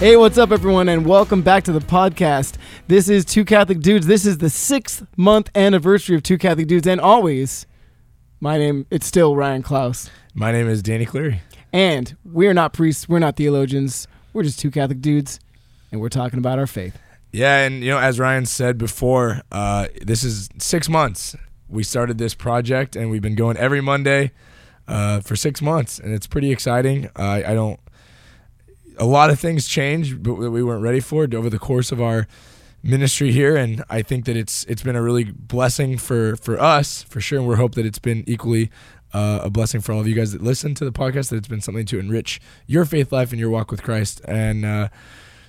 Hey, what's up, everyone, and welcome back to the podcast. This is Two Catholic Dudes. This is the sixth month anniversary of Two Catholic Dudes, and always, my name, it's still Ryan Klaus. My name is Danny Cleary. And we're not priests, we're not theologians, we're just two Catholic dudes, and we're talking about our faith. Yeah, and you know, as Ryan said before, uh, this is six months. We started this project, and we've been going every Monday uh, for six months, and it's pretty exciting. I don't. A lot of things changed, but we weren't ready for it over the course of our ministry here, and I think that it's it's been a really blessing for for us for sure, and we hope that it's been equally uh, a blessing for all of you guys that listen to the podcast. That it's been something to enrich your faith life and your walk with Christ, and uh,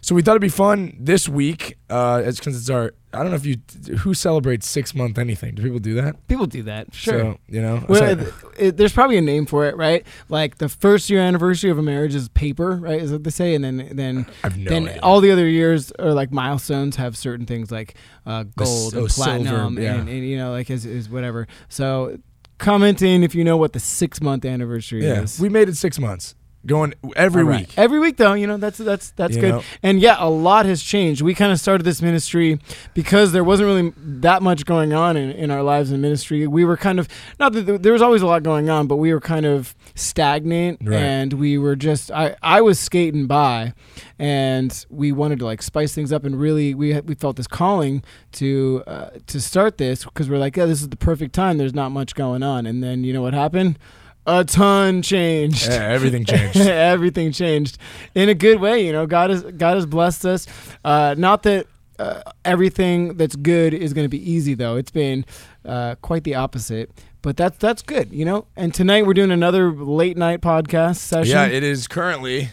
so we thought it'd be fun this week, uh, because it's our. I don't know if you who celebrates six month anything. Do people do that? People do that, sure. So, you know, Well, it- it- there's probably a name for it, right? Like the first year anniversary of a marriage is paper, right? Is what they say, and then then no then idea. all the other years or like milestones have certain things like uh, The gold oh, and silver, platinum yeah. and, and you know like is, is whatever. So comment in if you know what the six month anniversary yeah, is. we made it six months, going every right. week. Every week, though, you know that's that's that's You good. know? And yeah, a lot has changed. We kind of started this ministry because there wasn't really that much going on in, in our lives in ministry. We were kind of not that there- there was always a lot going on, but we were kind of stagnant, Right. and we were just I I was skating by, and we wanted to like spice things up and really we we felt this calling to uh, to start this because we're like, yeah, this is the perfect time. There's not much going on, and then you know what happened. A ton changed. Yeah, everything changed. everything changed in a good way. You know, God has God has blessed us. Uh, not that uh, everything that's good is going to be easy, though. It's been uh, quite the opposite. But that's that's good, you know. And tonight we're doing another late night podcast session. yeah, it is currently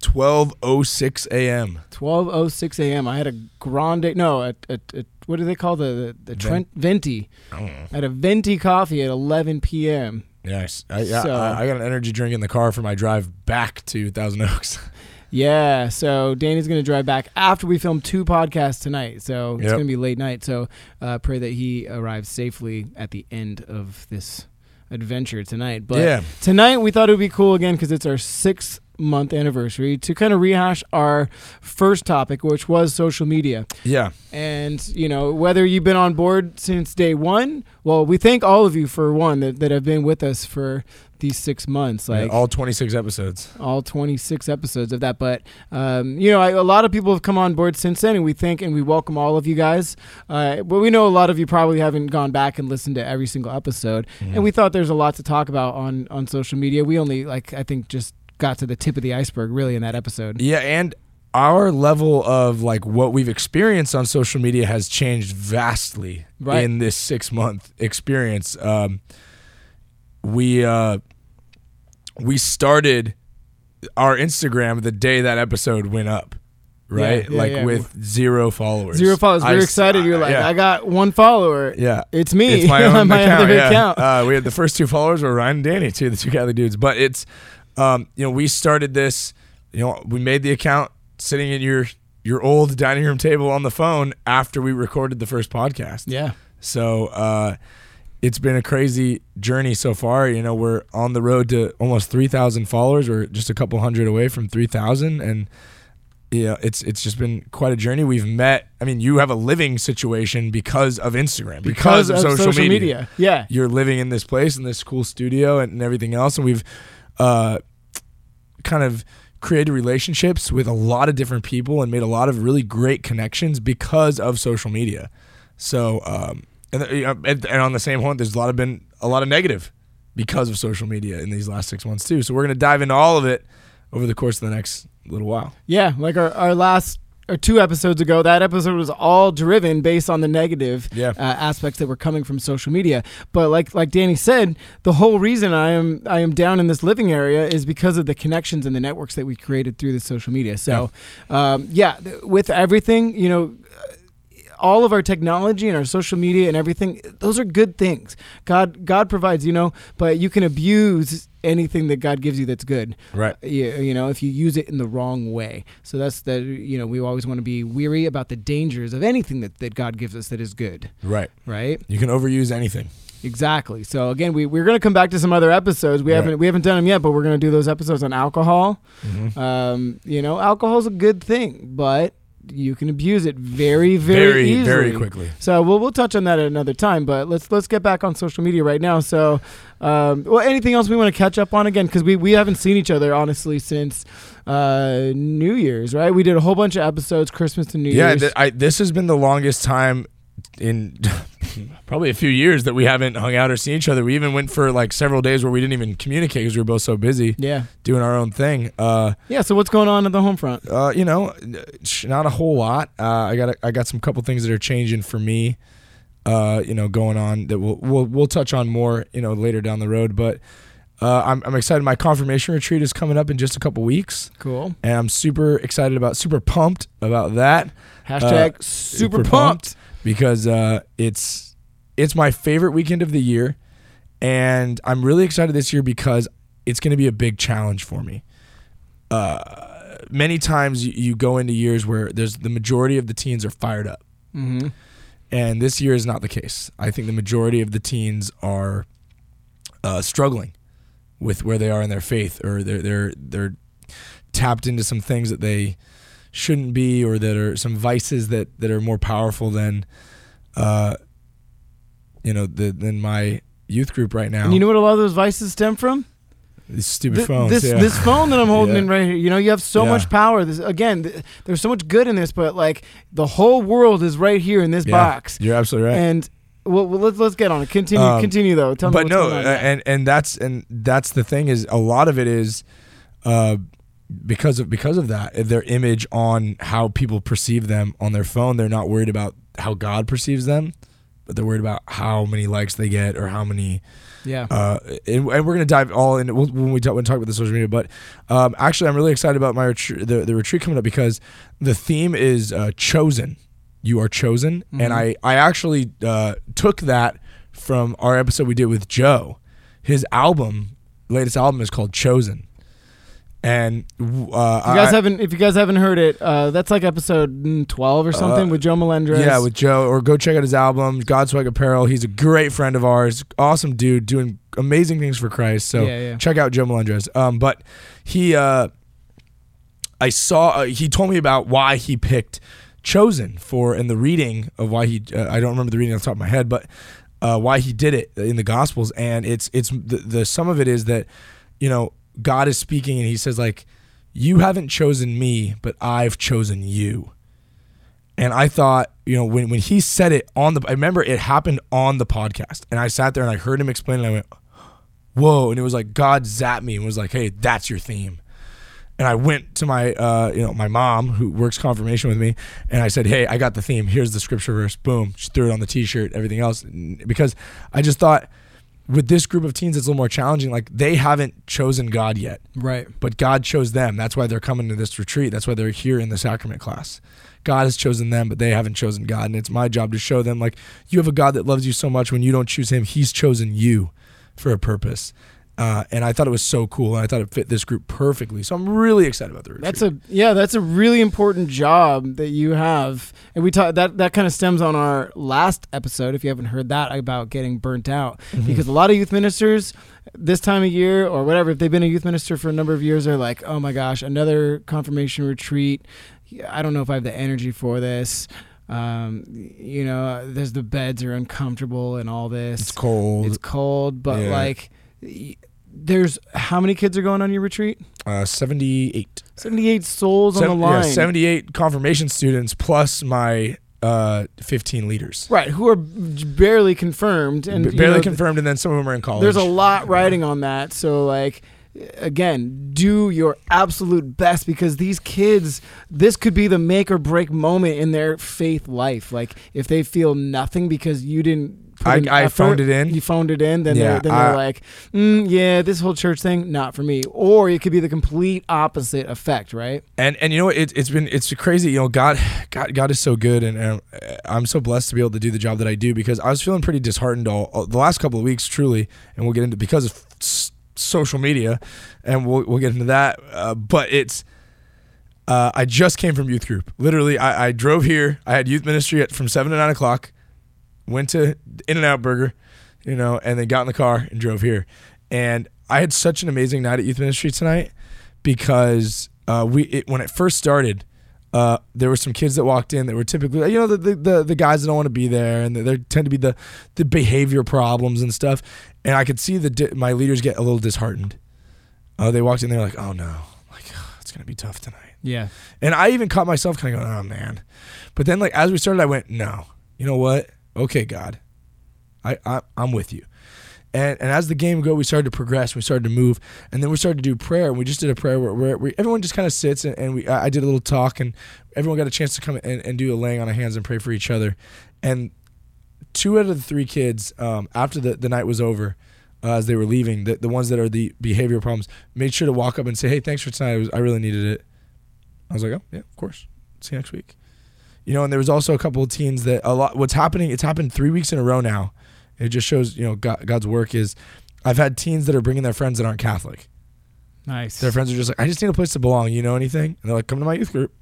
twelve oh six a.m. Twelve oh six a.m. I had a grande. No, a, a, a what do they call the the, the Trent venti? I. I had a venti coffee at eleven p.m. Yes, I, yeah, So- I, I got an energy drink in the car for my drive back to Thousand Oaks. Yeah, so Danny's going to drive back after we film two podcasts tonight. So it's Yep. going to be late night. So uh, pray that he arrives safely at the end of this adventure tonight. But yeah, tonight we thought it would be cool again because it's our sixth month anniversary to kind of rehash our first topic, which was social media. yeah, And, you know, whether you've been on board since day one, well, we thank all of you for one that, that have been with us for these six months. Yeah, Like all twenty six episodes. all 26 episodes of that. But, um, you know, I, a lot of people have come on board since then, and we thank and we welcome all of you guys. Uh, but we know a lot of you probably haven't gone back and listened to every single episode. And we thought there's a lot to talk about on, on social media. We only, like, I think just got to the tip of the iceberg, really, in that episode. Yeah, and our level of like what we've experienced on social media has changed vastly Right. in this six month experience. Um, we uh, we started our Instagram the day that episode went up, right? Yeah, yeah, like yeah. with zero followers. Zero followers. Were excited. You're like. I got one follower. yeah. It's me. It's my own my account. other yeah. account. Uh, we had the first two followers were Ryan and Danny, two of the two Catholic dudes. But it's, um, you know, we started this. You know, we made the account sitting at your your old dining room table on the phone after we recorded the first podcast. yeah. So uh, it's been a crazy journey so far. You know, we're on the road to almost three thousand followers. We're just a couple hundred away from three thousand, and yeah, it's it's just been quite a journey. We've met. I mean, you have a living situation because of Instagram, because, of, social, media. Yeah. You're living in this place in this cool studio and, and everything else, and we've uh, kind of created relationships with a lot of different people and made a lot of really great connections because of social media. So, um, and, uh, and and on the same point, there's a lot of been a lot of negative because of social media in these last six months too. So we're gonna dive into all of it over the course of the next little while. Yeah, like our, our last or two episodes ago, that episode was all driven based on the negative Yeah. uh, aspects that were coming from social media. But like like Danny said, the whole reason I am I am down in this living area is because of the connections and the networks that we created through the social media. So, um, yeah, th- with everything, you know. All of our technology and our social media and everything, those are good things. God, God provides, you know, but you can abuse anything that God gives you that's good Right. you, you know if you use it in the wrong way so that's the you know we always want to be weary about the dangers of anything that, that god gives us that is good Right. right You can overuse anything. Exactly. So again, we we're gonna come back to some other episodes. We Right. haven't we haven't done them yet, but we're gonna do those episodes on alcohol. Mhm. Um, you know, alcohol's a good thing, but you can abuse it very, very, very, easily. very quickly. So we'll we'll touch on that at another time. But let's let's get back on social media right now. So, um, well, anything else we want to catch up on again? Because we we haven't seen each other honestly since uh, New Year's, right? We did a whole bunch of episodes, Christmas to New Yeah, Year's. th- this has been the longest time in probably a few years that we haven't hung out or seen each other. We even went for like several days where we didn't even communicate because we were both so busy yeah, doing our own thing. Uh, yeah. So what's going on at the home front? uh, you know, not a whole lot. Uh, I got a, I got some couple things that are changing for me. Uh, you know, going on that we'll we'll we'll touch on more. You know, later down the road, but. Uh, I'm, I'm excited. My confirmation retreat is coming up in just a couple weeks, Cool. and I'm super excited about, super pumped about that. Hashtag Uh, super, super pumped. Because uh, it's it's my favorite weekend of the year, and I'm really excited this year because it's going to be a big challenge for me. Uh, many times you, go into years where there's the majority of the teens are fired up, Mm-hmm. and this year is not the case. I think the majority of the teens are uh, struggling with where they are in their faith, or they're they're they're tapped into some things that they shouldn't be, or that are some vices that that are more powerful than, uh, you know, the, than my youth group right now. And you know what a lot of those vices stem from? these stupid Th- phones. This yeah. this phone that I'm holding Yeah. in right here. You know, you have so Yeah. much power. This again, th- there's so much good in this, but like the whole world is right here in this Yeah, box. You're absolutely right. And well, let's let's get on it. Continue, Um, continue though. Tell me but no, and and that's and that's the thing is a lot of it is, uh, because of because of that their image on how people perceive them on their phone. They're not worried about how God perceives them, but they're worried about how many likes they get or how many. yeah. Uh, and, and we're gonna dive all in when we talk when we talk about the social media. But um, actually, I'm really excited about my retreat, the the retreat coming up because the theme is uh, chosen. You are chosen, and Mhm. I I actually uh, took that from our episode we did with Joe. His album, latest album, is called Chosen, and uh, If you guys I- haven't, if you guys haven't heard it, uh, that's like episode 12 or something Uh, with Joe Melendres. Yeah, with Joe, or go check out his album, Godswag Apparel. He's a great friend of ours, awesome dude, doing amazing things for Christ. So Yeah, yeah. check out Joe Melendres. Um, but he, uh, I saw, uh, he told me about why he picked Chosen for in the reading of why he. Uh, I don't remember the reading off the top of my head, but uh, why he did it in the Gospels, and it's it's the, the some of it is that you know God is speaking, and He says like, "You haven't chosen me, but I've chosen you." And I thought, you know, when, when he said it on the, I remember it happened on the podcast, and I sat there and I heard him explain, it, and I went, "Whoa!" And it was like God zapped me and was like, "Hey, that's your theme." And I went to my, uh, you know, my mom who works confirmation with me, and I said, "Hey, I got the theme. Here's the scripture verse. Boom!" She threw it on the T-shirt. Everything else, because I just thought, with this group of teens, it's a little more challenging. Like they haven't chosen God yet right. but God chose them. That's why they're coming to this retreat. That's why they're here in the sacrament class. God has chosen them, but they haven't chosen God. And it's my job to show them, like, you have a God that loves you so much. When you don't choose Him, He's chosen you for a purpose. Uh, and I thought it was so cool, and I thought it fit this group perfectly. So I'm really excited about the retreat. That's a yeah, that's a really important job that you have, and we talk that that kind of stems on our last episode. If you haven't heard that about getting burnt out, Mm-hmm. because a lot of youth ministers this time of year or whatever, if they've been a youth minister for a number of years, they're like, oh my gosh, another confirmation retreat. I don't know if I have the energy for this. Um, you know, there's the beds are uncomfortable and all this. it's cold. It's cold, but Yeah. like, there's how many kids are going on your retreat? uh, 78. 78 souls on the line. Yeah, 78 confirmation students plus my uh, 15 leaders. Right, who are barely confirmed and B- you barely know, confirmed, and then some of them are in college. There's a lot riding on that, so like again, do your absolute best because these kids, this could be the make or break moment in their faith life. Like if they feel nothing because you didn't. I- I effort, phoned it in. You phoned it in, then Yeah, they're, then they're like, mm, "Yeah, this whole church thing, not for me." Or it could be the complete opposite effect, right? and and you know what? It, it's been it's crazy. You know, God, God, God is so good, and, and I'm so blessed to be able to do the job that I do because I was feeling pretty disheartened all, all- the last couple of weeks, truly, and we'll get into because of s- social media, and we'll we'll get into that. Uh, but it's. Uh, I just came from youth group. Literally, I, I drove here. I had youth ministry at, from seven to nine o'clock. Went to In-N-Out Burger, you know, and then got in the car and drove here. And I had such an amazing night at youth ministry tonight because uh, we it, when it first started, uh, there were some kids that walked in that were typically you know the the, the, guys that don't want to be there and they tend to be the the behavior problems and stuff. And I could see the di- my leaders get a little disheartened. Uh, they walked in, they're like, "Oh no, like oh, it's gonna be tough tonight." Yeah. And I even caught myself kind of going, "Oh man," but then like as we started, I went, "No, you know what? Okay, God, I, I I'm with you." And, and as the game go, we started to progress. We started to move, and then we started to do prayer. And we just did a prayer where, where, everyone just kind of sits, and, and we I did a little talk, and everyone got a chance to come and, and do a laying on of hands and pray for each other. And two out of the three kids, um, after the, the night was over, uh, as they were leaving, the, the ones that are the behavioral problems, made sure to walk up and say, "Hey, thanks for tonight. Was, I really needed it." I was like, "Oh yeah, of course. See you next week." You know, and there was also a couple of teens that a lot. What's happening? It's happened three weeks in a row now it just shows, you know, God, God's work is. I've had teens that are bringing their friends that aren't Catholic. Nice. Their friends are just like, I just need a place to belong. You know anything? And they're like, come to my youth group.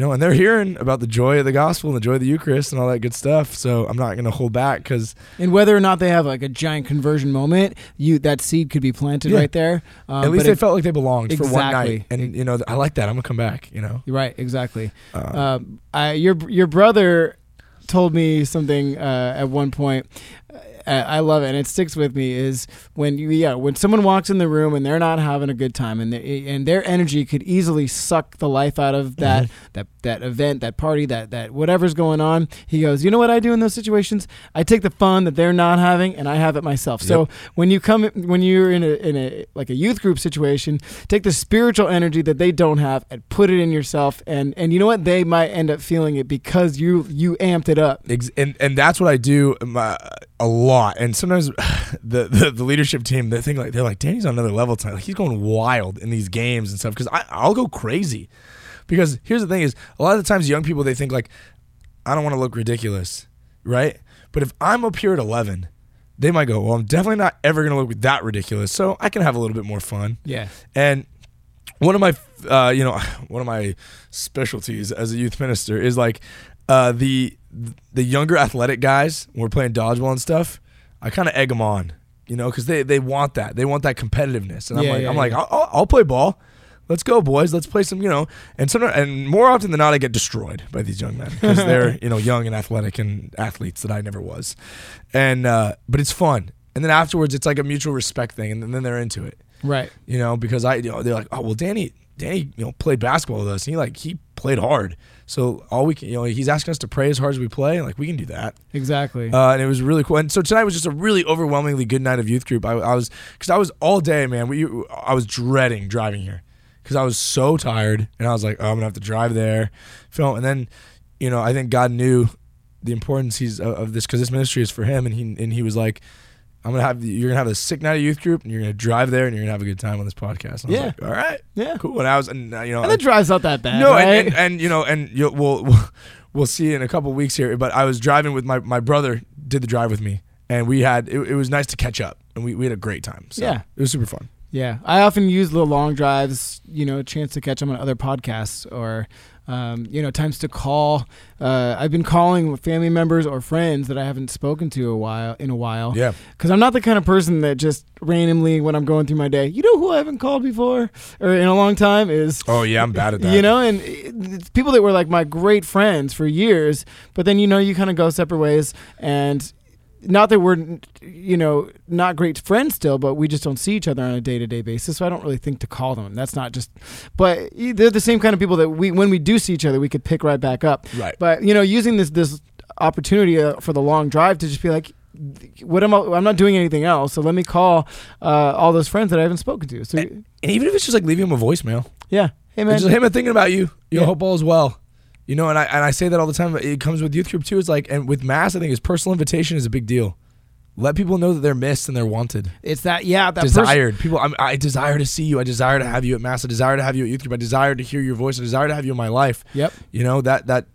You know, and they're hearing about the joy of the gospel and the joy of the Eucharist and all that good stuff. So I'm not going to hold back because. And whether or not they have like a giant conversion moment, you that seed could be planted Yeah. right there. Um, At least they it- felt like they belonged for one Exactly. night, and you know I like that. I'm gonna come back. You know, Right, exactly. Uh, Um, I, your your brother told me something uh, at one point. Uh, I love it, and it sticks with me. Is when you yeah when someone walks in the room and they're not having a good time, and they, and their energy could easily suck the life out of that Mm-hmm. that that event, that party, that that whatever's going on. He goes, you know what I do in those situations? I take the fun that they're not having, and I have it myself. So when you come when you're in a in a like a youth group situation, take the spiritual energy that they don't have and put it in yourself and and you know what they might end up feeling it because you you amped it up and and that's what I do my, a lot. And sometimes the, the the leadership team they think like they're like Danny's on another level tonight. Like he's going wild in these games and stuff because I'll go crazy. Because here's the thing: is a lot of the times young people they think like I don't want to look ridiculous, right? But if I'm up here at 11, they might go, well, I'm definitely not ever going to look that ridiculous, so I can have a little bit more fun. yeah And one of my, uh, you know, one of my specialties as a youth minister is like uh, the the younger athletic guys. When we're playing dodgeball and stuff. I kind of egg them on, you know, because they they want that. They want that competitiveness, and I'm like, yeah, I'm like. I'll, I'll, I'll play ball. Let's go, boys. Let's play some, you know. And some, and more often than not, I get destroyed by these young men because they're, you know, young and athletic and athletes that I never was. And uh, but it's fun. And then afterwards, it's like a mutual respect thing, and then they're into it right you know, because I, you know, they're like, oh well, Danny, Danny, you know, played basketball with us. And he like he played hard, so all we can, you know, he's asking us to pray as hard as we play, and like we can do that. exactly Uh, and it was really cool. And so tonight was just a really overwhelmingly good night of youth group. I, I was because I was all day, man. We, I was dreading driving here because I was so tired, and I was like, oh, I'm gonna have to drive there, film, and then, you know, I think God knew the importance he's of, of this because this ministry is for him, and he and he was like. I'm gonna have you're gonna have a sick night of youth group, and you're gonna drive there, and you're gonna have a good time on this podcast. And I Yeah. was like, all right, yeah cool. And I was, and uh, you know, and the drive's not that bad no, right? and, and, and you know, and you'll, we'll we'll- we'll see in a couple weeks here. But I was driving with my my brother did the drive with me, and we had it, it was nice to catch up, and we, we had a great time. So Yeah. it was super fun. Yeah, I often use the long drives, you know, a chance to catch them on other podcasts or, um, you know, times to call. Uh, I've been calling family members or friends that I haven't spoken to a while in a while. Yeah, Because I'm not the kind of person that just randomly, when I'm going through my day, you know who I haven't called before or in a long time is. Oh yeah, I'm bad at that. You know, and it's people that were like my great friends for years, but then you know you kind of go separate ways, and not that we're you know not great friends still, but we just don't see each other on a day to day basis. So I don't really think to call them. That's not just, but they're the same kind of people that we when we do see each other, we could pick right back up. Right. But you know, using this this opportunity uh, for the long drive to just be like. What am I? I'm not doing anything else, so let me call uh, all those friends that I haven't spoken to. So, And even if it's just like leaving him a voicemail, yeah, hey man, just, hey man, thinking about you. You know, Yeah. hope all is well. You know, and I and I say that all the time. It comes with youth group too. It's like, and with mass, I think is personal invitation is a big deal. Let people know that they're missed and they're wanted. it's that yeah, that desired. People, I'm, I desire to see you. I desire to have you at mass. I desire to have you at youth group. I desire to hear your voice. I desire to have you in my life. Yep. You know that that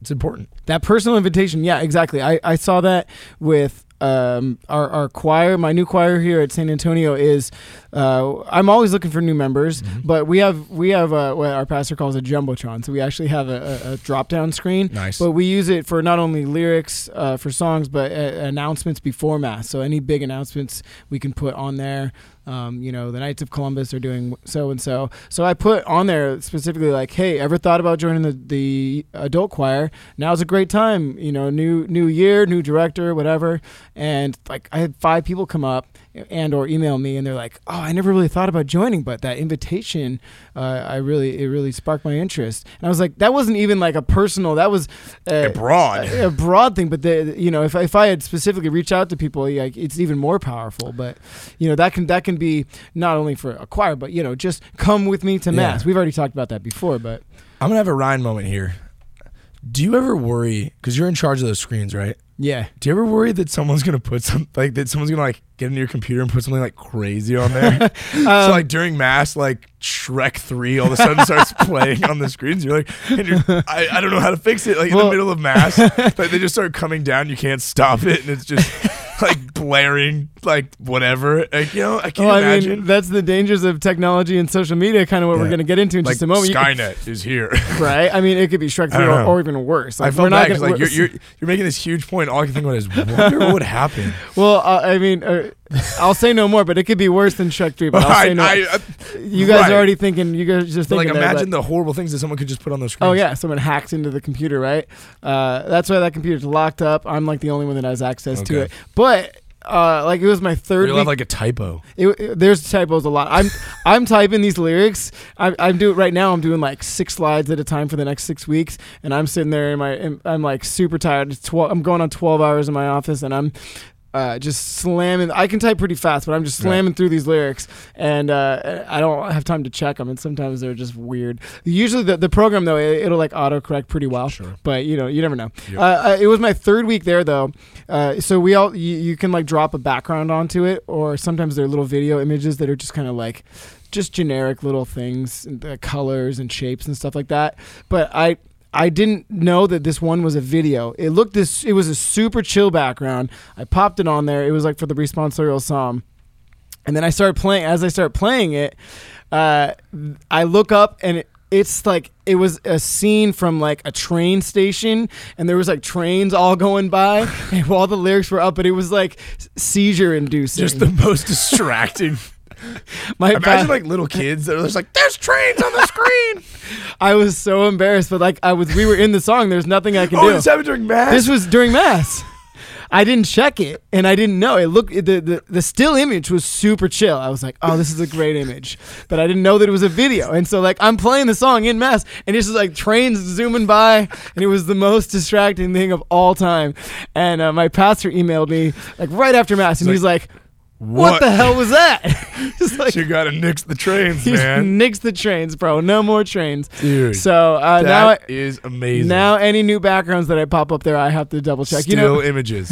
it's important. That personal invitation, yeah, exactly. I, I saw that with um, our, our choir. My new choir here at San Antonio is uh, I'm always looking for new members, Mhm. but we have we have uh, what our pastor calls a jumbotron. So we actually have a, a, a drop down screen. Nice. But we use it for not only lyrics uh, for songs, but uh, announcements before mass. So any big announcements we can put on there. Um, you know, the Knights of Columbus are doing so and so. So I put on there specifically like, hey, ever thought about joining the, the adult choir? Now's a great time. You know, new new year, new director, whatever. And like I had five people come up and or email me and they're like, oh, I never really thought about joining, but that invitation, uh, I really it really sparked my interest. And I was like, that wasn't even like a personal. That was uh, Abroad. a, a broad thing, but the you know if if I had specifically reached out to people, like it's even more powerful. But you know that can that can be not only for a choir, but you know just come with me to Yeah. mass. We've already talked about that before, but I'm gonna have a Ryan moment here. Do you ever worry because you're in charge of those screens, right? yeah, Do you ever worry that someone's gonna put some like that someone's gonna like get into your computer and put something like crazy on there? so Um, like during mass, like Shrek three all of a sudden starts playing on the screens. You're like, and you're, I, I don't know how to fix it. Like in the middle of mass, like they just start coming down. You can't stop it, and it's just like blaring, like whatever. Like you know, I can't well, I imagine. mean that's the dangers of technology and social media. Kind of what Yeah. we're going to get into in like just a moment, Skynet is here. right? I mean, it could be Shrek I three or, or even worse. I Like, feel we're bad not 'cause, gonna, like you're, you're you're making this huge point. All I can think about is wonder what would happen. well, uh, I mean, uh, I'll say no more, but it could be worse than Shrek three. But I'll I, say no. I, uh, you guys right. are already thinking. You guys are just like thinking. there, imagine the horrible things that someone could just put on those screens. Oh yeah, someone hacked into the computer, right? Uh, that's why that computer's locked up. I'm like the only one that has access to it. But uh, like it was my third you'll have like a typo. it, it- there's typos a lot. I'm I'm typing these lyrics. I, I'm doing right now. I'm doing like six slides at a time for the next six weeks, and I'm sitting there in my. in- I'm like super tired. It's 12, I'm going on 12 hours in my office, and I'm. Uh, just slamming. I can type pretty fast, but I'm just slamming through these lyrics, and uh, I don't have time to check them. And sometimes they're just weird. Usually, the, the program though, it, it'll like autocorrect pretty well. Sure. But you know, you never know. Yep. Uh, uh, it was my third week there though, uh, so we all you, you can like drop a background onto it, or sometimes they're little video images that are just kind of like just generic little things, and the colors and shapes and stuff like that. But I I didn't know that this one was a video. It looked this. It was a super chill background. I popped it on there. It was like for the responsorial psalm, and then I started playing. As I start playing it, uh, I look up and it, it's like it was a scene from like a train station, and there was like trains all going by, and while the lyrics were up, but it was like seizure inducing. Just the most distracting. My Imagine ba- like little kids that are just like, "There's trains on the screen." I was so embarrassed, but like I was, we were in the song. There's nothing I can oh, do. this happened during mass. This was during mass. I didn't check it, and I didn't know. It looked the, the the still image was super chill. I was like, "Oh, this is a great image," but I didn't know that it was a video. And so, like, I'm playing the song in mass, and it's just like trains zooming by, and it was the most distracting thing of all time. And uh, my pastor emailed me like right after mass, and he's like, "What, the hell was that?" Just like you gotta nix the trains, man. nixed the trains, bro. No more trains. Dude, So uh, now. I, is amazing. now any new backgrounds that I pop up there, I have to double check. Still you know, images.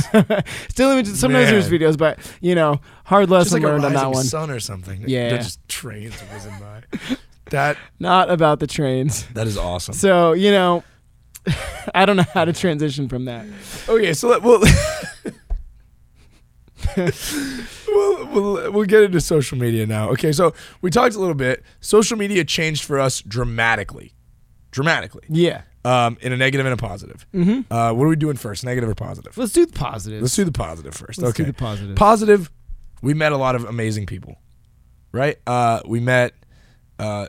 Still images. Sometimes there's videos, but you know, hard lesson like learned on that one. sun or something. Yeah. They're just trains whizzing by. That Not about the trains. that is awesome. So you know, I don't know how to transition from that. Okay, so let, we'll, we'll, we'll we'll get into social media now. Okay, so we talked a little bit. Social media changed for us dramatically, dramatically, Yeah. um, in a negative and a positive. Mm-hmm. Uh, what are we doing first, negative or positive? Let's do the positive. Let's do the positive 1st Let's okay, do the positives. positive. We met a lot of amazing people, right? Uh, we met uh,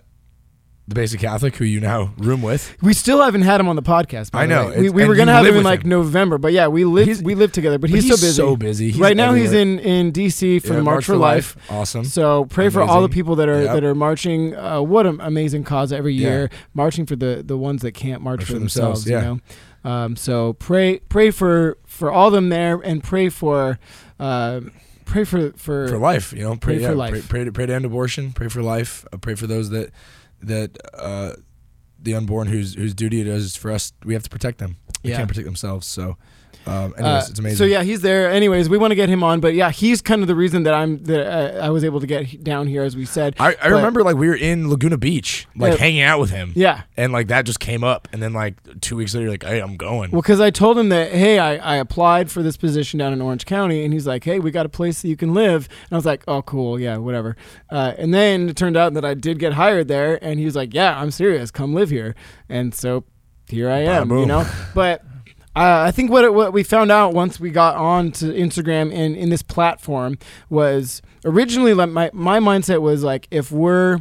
the basic Catholic who you now room with. we still haven't had him on the podcast. I know. We, we were gonna have him in like him. November, but yeah, we live He's- we live together. But, But he's, so busy. So busy. He's right now, he's in in DC for Yeah, the March, for Life. Awesome. So pray for all the people that are Yep. that are marching. Uh, what an amazing cause every Yeah. year, marching for the the ones that can't march March for, for themselves. themselves, You know, um, so pray pray for for all them there, and pray for uh, pray for for, for life. You know, pray, Pray yeah, for Pray, life. pray, to, pray to end abortion. Pray for life. Uh, pray for those that that uh, the unborn whose whose duty it is for us. We have to protect them. they Yeah. can't protect themselves. So, um, anyways, Uh, it's amazing. So yeah, he's there. Anyways, we want to get him on, but yeah, he's kind of the reason that I'm that uh, I was able to get down here, as we said. I, I But- remember like we were in Laguna Beach, like Yeah. hanging out with him. Yeah. And like that just came up, and then like two weeks later, you're like, hey, I'm going. Well, because I told him that, hey, I, I applied for this position down in Orange County, and he's like, hey, we got a place that you can live. And I was like, oh, cool, yeah, whatever. Uh, and then it turned out that I did get hired there, and he was like, yeah, I'm serious, come live here. And so here I am, you know. But uh, I think what it, what we found out once we got on to Instagram and in this platform was originally like my my mindset was like if we're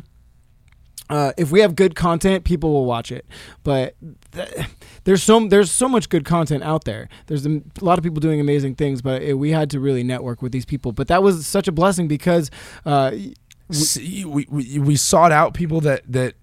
uh, if we have good content, people will watch it. But th- there's so there's so much good content out there. There's a, lot of people doing amazing things, but it, we had to really network with these people. But that was such a blessing because uh, See, we, we we sought out people that that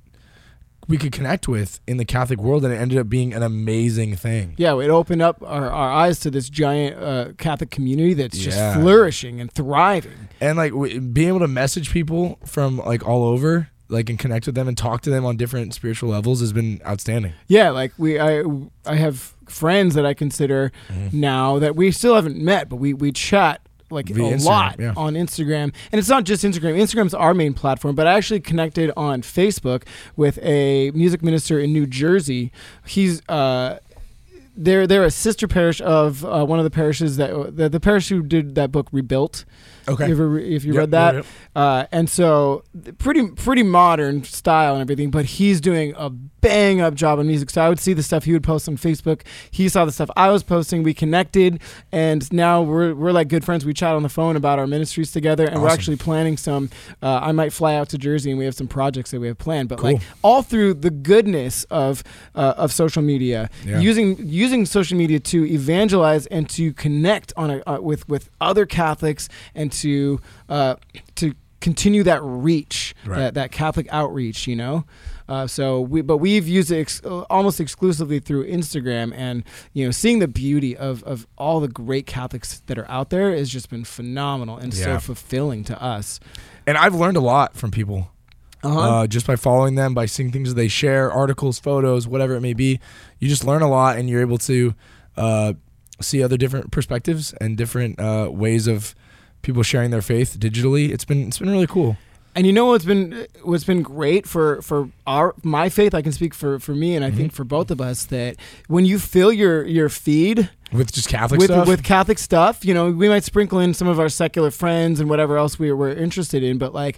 we could connect with in the Catholic world, and it ended up being an amazing thing. yeah, it opened up our, our eyes to this giant uh, Catholic community that's just Yeah. flourishing and thriving. And like we, being able to message people from like all over, like and connect with them and talk to them on different spiritual levels has been outstanding. Yeah, like we I I have friends that I consider Mm-hmm. now that we still haven't met, but we we chat like Via a Instagram, lot yeah. on Instagram. And it's not just Instagram. Instagram's our main platform, but I actually connected on Facebook with a music minister in New Jersey. He's uh they're they're a sister parish of uh, one of the parishes that the, the parish who did that book Rebuilt. Okay. You ever if you Yep, read that, yep, uh, and so pretty pretty modern style and everything, but he's doing a bang up job on music. So I would see the stuff he would post on Facebook. He saw the stuff I was posting. We connected, and now we're we're like good friends. We chat on the phone about our ministries together, and we're actually planning some. Uh, I might fly out to Jersey, and we have some projects that we have planned. But Cool. like all through the goodness of uh, of social media, Yeah. using using social media to evangelize and to connect on a, uh, with with other Catholics and to uh, to continue that reach, Right. that, that Catholic outreach, you know. Uh, so we, but we've used it ex- almost exclusively through Instagram, and you know, seeing the beauty of of all the great Catholics that are out there has just been phenomenal and so fulfilling to us. And I've learned a lot from people. Uh-huh. uh, just by following them, by seeing things that they share, articles, photos, whatever it may be. You just learn a lot, and you're able to uh, see other different perspectives and different uh, ways of people sharing their faith digitally. It's been it's been really cool. And you know what's been what's been great for for our my faith. I can speak for for me, and I Mm-hmm. think for both of us that when you fill your your feed With just Catholic with stuff, with Catholic stuff, you know, we might sprinkle in some of our secular friends and whatever else we we're interested in, but like.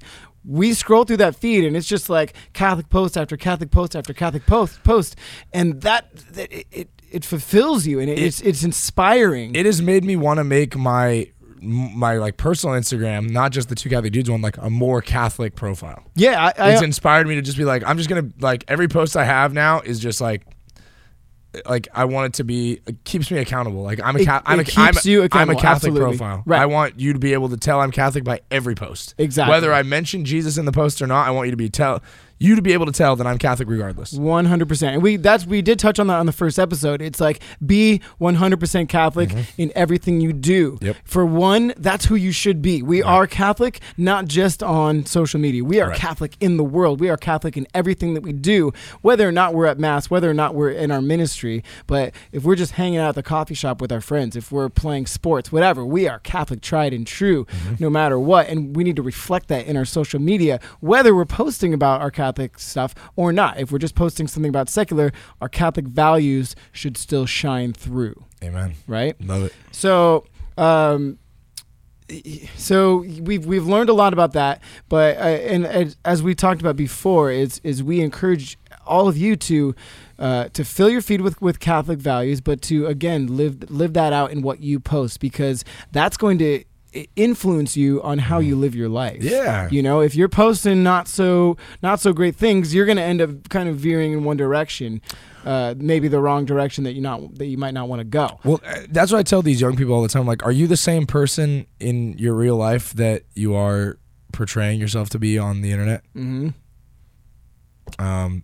We scroll through that feed and it's just like Catholic post after Catholic post after Catholic post post, and that, that it, it it fulfills you and it, it's it's inspiring. it has made me want to make my my like personal Instagram, not just the two Catholic dudes one, like a more Catholic profile. yeah, I, it's inspired me to just be like, I'm just gonna like every post I have now is just like. Like I want it to be, it keeps me accountable. Like I'm a, It- I'm, a, I'm, you I'm a Catholic absolutely. profile. Right. I want you to be able to tell I'm Catholic by every post. Exactly. Whether I mention Jesus in the post or not, I want you to be tell you to be able to tell that I'm Catholic regardless. One hundred percent, and we that's we did touch on that on the first episode. It's like be one hundred percent Catholic in everything you do. Mm-hmm. Yep. For one, that's who you should be. We are Catholic, not just on social media. We are Right. Catholic in the world. We are Catholic in everything that we do, whether or not we're at mass, whether or not we're in our ministry. But if we're just hanging out at the coffee shop with our friends, if we're playing sports, whatever, we are Catholic, tried and true, Mm-hmm. no matter what. And we need to reflect that in our social media, whether we're posting about our Catholic stuff or not. If we're just posting something about secular, our Catholic values should still shine through, Amen. right? Love it. So, um, so we've we've learned a lot about that, but uh, and, as as we talked about before, is is we encourage all of you to. Uh, to fill your feed with, with Catholic values, but to again live live that out in what you post because that's going to influence you on how you live your life. Yeah. you know, if you're posting not so not so great things, you're going to end up kind of veering in one direction, uh, maybe the wrong direction that you not that you might not want to go. Well, uh, that's what I tell these young people all the time. Like, are you the same person in your real life that you are portraying yourself to be on the internet? hmm Um,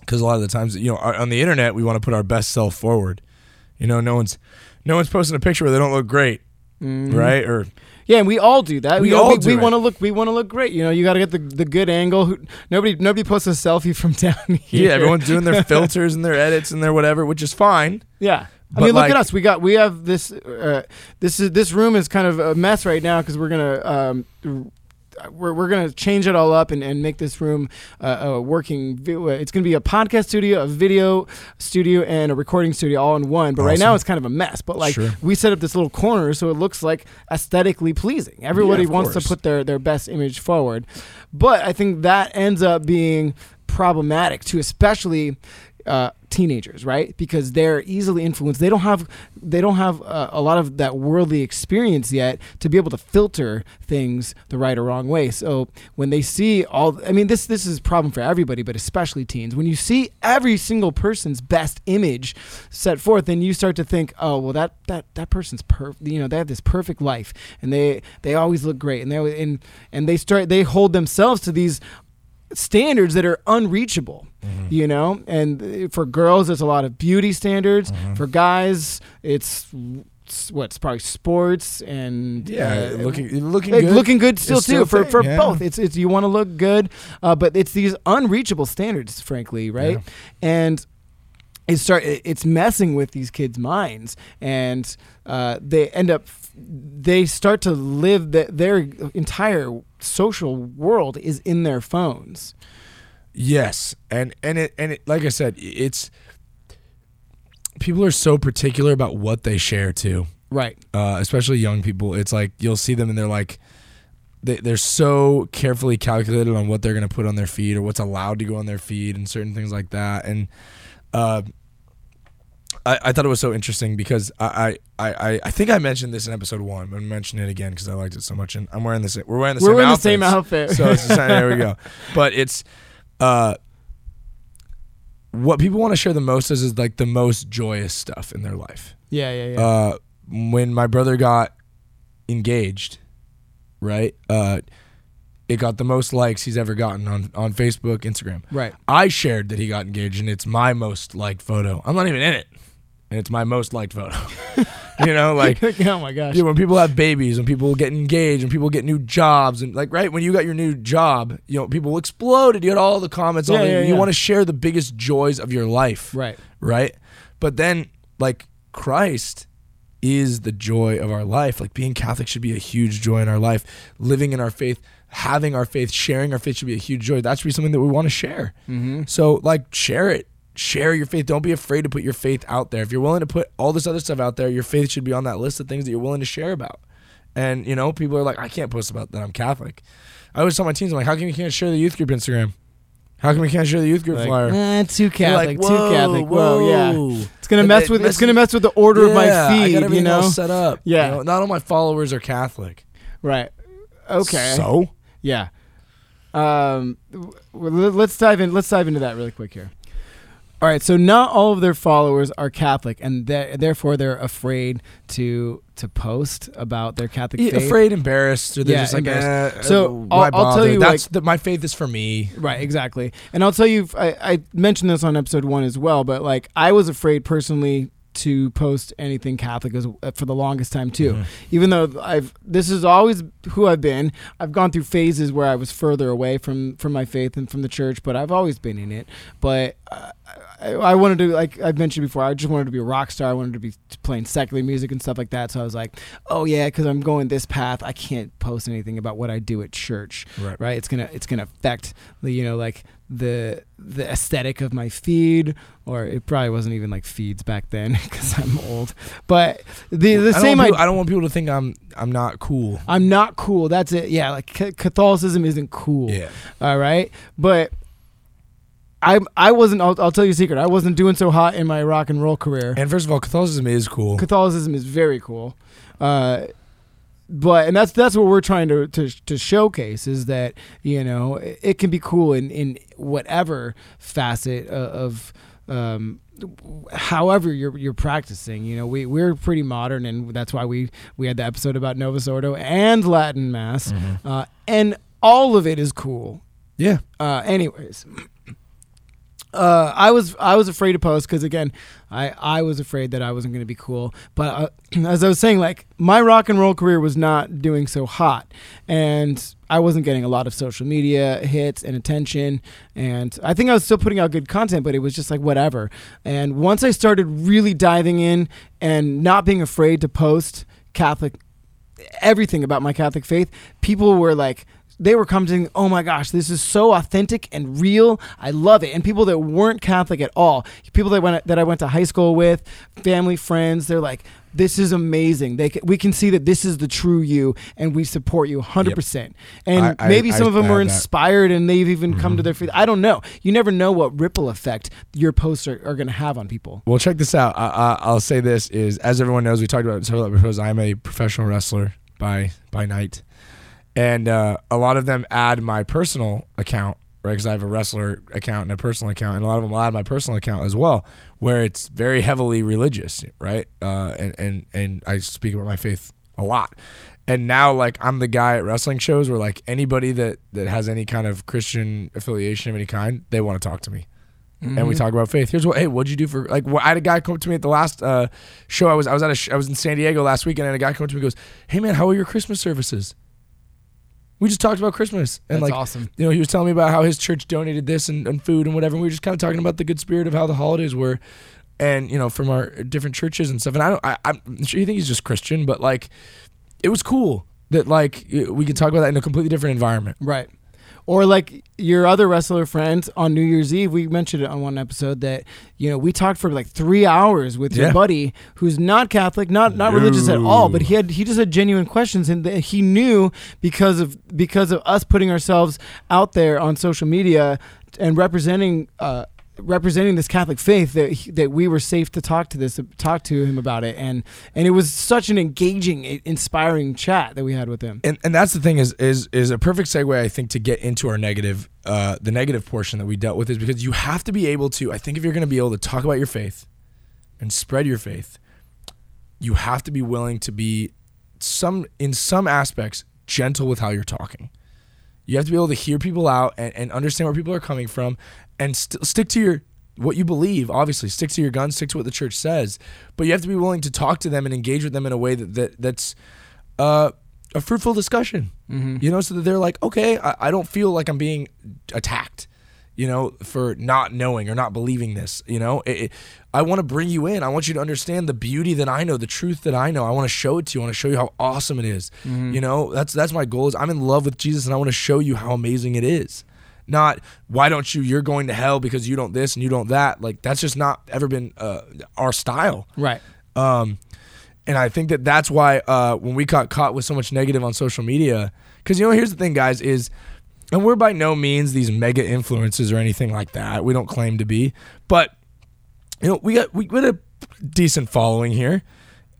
because a lot of the times, you know, on on the internet, we want to put our best self forward. You know, no one's no one's posting a picture where they don't look great. Mhm. right? Or Yeah, and we all do that. We know, all we, we want to look. We want to look great. You know, you got to get the the good angle. Nobody nobody posts a selfie from down here. yeah, everyone's doing their filters and their edits and their whatever, which is fine. Yeah. I But mean, look at us. We got we have this. Uh, this is this room is kind of a mess right now because we're gonna um, Uh, we're we're gonna change it all up and, and make this room uh, a working. Uh, it's gonna be a podcast studio, a video studio, and a recording studio all in one. But right now it's kind of a mess. But like Sure. we set up this little corner so it looks like aesthetically pleasing. Everybody of wants to put their their best image forward, but I think that ends up being problematic too, especially uh, teenagers, right? Because they're easily influenced. They don't have they don't have uh, a lot of that worldly experience yet to be able to filter things the right or wrong way. So when they see all, I mean, this this is a problem for everybody, but especially teens. When you see every single person's best image set forth, then you start to think, oh, well, that that that person's perfect. You know, they have this perfect life, and they they always look great, and they and and they start they hold themselves to these standards that are unreachable you know? And for girls there's a lot of beauty standards. For guys it's it's what it's probably sports and Yeah, uh, looking looking good. looking good still is too still for, thing, for yeah. both. It's it's you want to look good uh, but it's these unreachable standards frankly right? Yeah. and it start it's messing with these kids minds. And uh, they end up they start to live the, their entire social world is in their phones Yes, and and it and it, like I said, it's people are so particular about what they share too, right uh, especially young people. It's like you'll see them and they're like. They, they're so carefully calculated on what they're going to put on their feed or what's allowed to go on their feed and certain things like that. And uh, I, I thought it was so interesting because I, I, I, I think I mentioned this in episode one, but I'm mentioning it again because I liked it so much. And I'm wearing this. We're wearing the same outfit. we're same wearing the same outfit So it's same, there we go. But it's uh, what people want to share the most is, is like the most joyous stuff in their life. yeah yeah yeah Uh, when my brother got engaged, right? Uh, it got the most likes he's ever gotten on on Facebook, Instagram. right I shared that he got engaged, and it's my most liked photo. I'm not even in it, and it's my most liked photo. you know, like oh my gosh Dude, when people have babies, when people get engaged, when people get new jobs, and like right when you got your new job, you know, people exploded. You had all the comments on Yeah, yeah, You want to share the biggest joys of your life, right right? But then, like Christ is the joy of our life. Like being Catholic should be a huge joy in our life. Living in our faith, having our faith, sharing our faith should be a huge joy. That should be something that we want to share. mm-hmm. So like share it. Share your faith. Don't be afraid to put your faith out there. If you're willing to put all this other stuff out there, your faith should be on that list of things that you're willing to share about. And you know, people are like, I can't post about that I'm Catholic. I always tell my teens, I'm like, how come you can't share the youth group Instagram? How come you can't share the youth group like, flyer? eh, too Catholic, like, too Catholic. Whoa, yeah. It's gonna mess with. It's gonna mess with the order of my Yeah, I feed. got You know. set up. Yeah. You know, not all my followers are Catholic. Right. Okay. So Yeah. Um, let's dive in. Let's dive into that really quick here. All right. So not all of their followers are Catholic, and th- therefore they're afraid to to post about their Catholic Yeah, faith. afraid, embarrassed, or they're Yeah, just like, eh, So, why I'll- I'll tell you, That's like- the, my faith is for me. Right, exactly. And I'll tell you, I, I mentioned this on episode one as well, but like I was afraid personally to post anything Catholic as, uh, for the longest time too. Mhm. Even though I've this is always who I've been. I've gone through phases where I was further away from from my faith and from the church, but I've always been in it. But uh, I, I wanted to, like I've mentioned before, I just wanted to be a rock star. I wanted to be playing secular music and stuff like that. So I was like, oh yeah, because I'm going this path, I can't post anything about what I do at church Right. right it's gonna it's gonna affect the you know like the the aesthetic of my feed or it probably wasn't even like feeds back then because i'm old but the the I same I, I don't want people to think I'm I'm not cool. i'm not cool that's it yeah like ca- catholicism isn't cool Yeah. all right but I, I wasn't I'll, I'll tell you a secret I wasn't doing so hot in my rock and roll career And first of all, Catholicism is cool. Catholicism is very cool, uh, but and that's that's what we're trying to, to to showcase is that you know it, can be cool in in whatever facet of. of um, however you're you're practicing you know we we're pretty modern and that's why we we had the episode about novus ordo and latin mass Mhm. uh, and all of it is cool Yeah. uh, anyways Uh, I was I was afraid to post because again, I I was afraid that I wasn't going to be cool. But uh, as I was saying, like my rock and roll career was not doing so hot, and I wasn't getting a lot of social media hits and attention. And I think I was still putting out good content, but it was just like whatever. And once I started really diving in and not being afraid to post Catholic everything about my Catholic faith, people were like they were commenting, "Oh my gosh, this is so authentic and real. I love it." And people that weren't Catholic at all, people that went that I went to high school with, family, friends, they're like, "This is amazing. They we can see that this is the true you, and we support you 100." Yep. percent And I, maybe I, some I, of them were inspired, and they've even mm-hmm. come to mm-hmm. their feet. I don't know. You never know what ripple effect your posts are, are going to have on people. Well, check this out. I, will say this is as everyone knows, we talked about several episodes. I'm a professional wrestler by by night and uh, a lot of them add my personal account right because i have a wrestler account and a personal account and a lot of them will add my personal account as well where it's very heavily religious right uh, and, and and i speak about my faith a lot and now like i'm the guy at wrestling shows where like anybody that that has any kind of christian affiliation of any kind they want to talk to me Mm-hmm. and we mm-hmm. talk about faith. Here's what, hey, what'd you do for like? I had a guy come up to me at the last uh, show. I was I was at a sh- I was in San Diego last weekend, and a guy come up to me and goes, "Hey man, how are your Christmas services?" We just talked about Christmas and That's like awesome. You know, he was telling me about how his church donated this and, and food and whatever. And we were just kind of talking about the good spirit of how the holidays were, and you know, from our different churches and stuff. And I don't, I, I'm sure you think he's just Christian, but like, it was cool that like we could talk about that in a completely different environment. Right. Or like your other wrestler friends on New Year's Eve, we mentioned it on one episode that you know we talked for like three hours with yeah. your buddy who's not Catholic, not not religious at all, but he had he just had genuine questions and he knew because of because of us putting ourselves out there on social media and representing uh, representing this Catholic faith that he, that we were safe to talk to this talk to him about it. And and it was such an engaging inspiring chat that we had with him. And and that's the thing is is is a perfect segue I think to get into our negative uh the negative portion that we dealt with is because you have to be able to I think if you're going to be able to talk about your faith and spread your faith you have to be willing to be some in some aspects gentle with how you're talking you have to be able to hear people out and, and understand where people are coming from and st- stick to your what you believe obviously. Stick to your guns stick to what the church says. But you have to be willing to talk to them and engage with them in a way that, that that's uh, a fruitful discussion. Mm-hmm. you know so that they're like okay I, I don't feel like i'm being attacked you know for not knowing or not believing this you know? It, it, i want to bring you in. I want you to understand the beauty that i know the truth that i know. I want to show it to you. I want to show you how awesome it is. Mm-hmm. you know that's that's my goal is i'm in love with jesus and i want to show you how amazing it is. Not why don't you you're going to hell because you don't this and you don't that. Like that's just not ever been uh, our style. Right. Um and i think that that's why uh when we got caught with so much negative on social media because you know here's the thing guys is and we're by no means these mega influences or anything like that we don't claim to be but you know we got we got a decent following here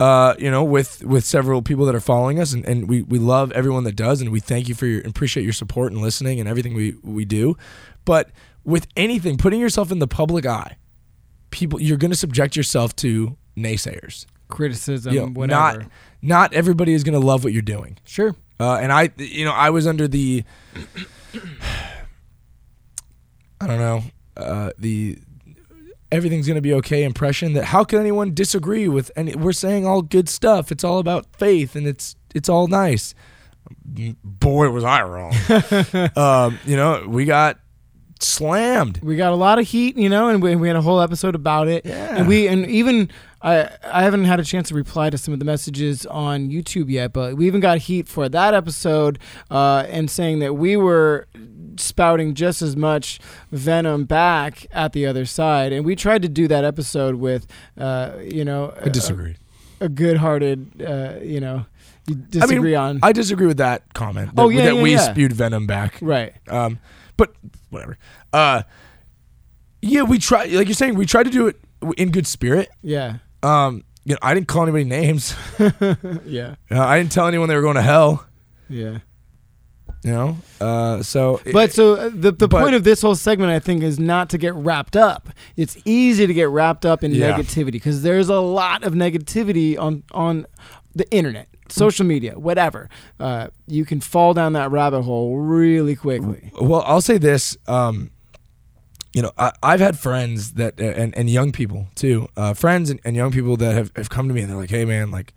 uh, you know, with with several people that are following us, and, and we, we love everyone that does, and we thank you for your appreciate your support and listening and everything we we do. But with anything, putting yourself in the public eye, people you're going to subject yourself to naysayers, criticism, you know, whatever. Not not everybody is going to love what you're doing. Sure. Uh, and I, you know, I was under the, I don't know, uh, the everything's going to be okay impression that how can anyone disagree with any we're saying all good stuff it's all about faith and it's it's all nice. Boy was i wrong. Um, you know we got slammed. We got a lot of heat you know and we, we had a whole episode about it. Yeah. and we and even I I haven't had a chance to reply to some of the messages on YouTube yet, but we even got heat for that episode uh, and saying that we were spouting just as much venom back at the other side. And we tried to do that episode with, uh, you know, I disagree. A, a good-hearted, uh, you know, you disagree I mean, on. I disagree with that comment. That, oh yeah, that yeah, we yeah. spewed venom back. Right. Um, but whatever. Uh, yeah, we try. Like you're saying, we tried to do it in good spirit. Yeah. Um, you know, I didn't call anybody names. yeah. Uh, I didn't tell anyone they were going to hell. Yeah. You know, uh, so but so uh, the the but, point of this whole segment, I think, is not to get wrapped up. It's easy to get wrapped up in yeah. negativity because there's a lot of negativity on on the internet, social media, whatever. Uh, you can fall down that rabbit hole really quickly. Well, I'll say this: um, you know, I, I've had friends that and, and young people too, uh, friends and, and young people that have, have come to me and they're like, "Hey, man, like,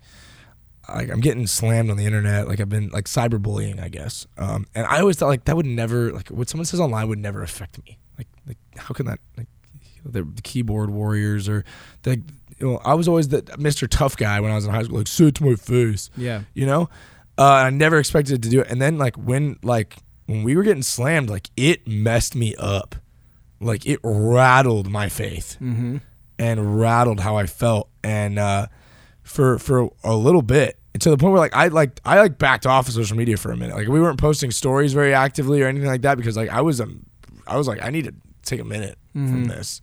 like I'm getting slammed on the internet. Like I've been like cyberbullying, I guess." Um, and I always thought like that would never like what someone says online would never affect me. Like, like how can that like the, the keyboard warriors or the you know I was always the Mr. Tough guy when I was in high school. Like, say it to my face, Yeah. you know. Uh, I never expected to do it, and then like when like when we were getting slammed, like it messed me up. Like it rattled my faith Mm-hmm. and rattled how I felt, and uh, for for a little bit to the point where like I like I like backed off of social media for a minute. Like we weren't posting stories very actively or anything like that because like I was um I was like I need to take a minute from this.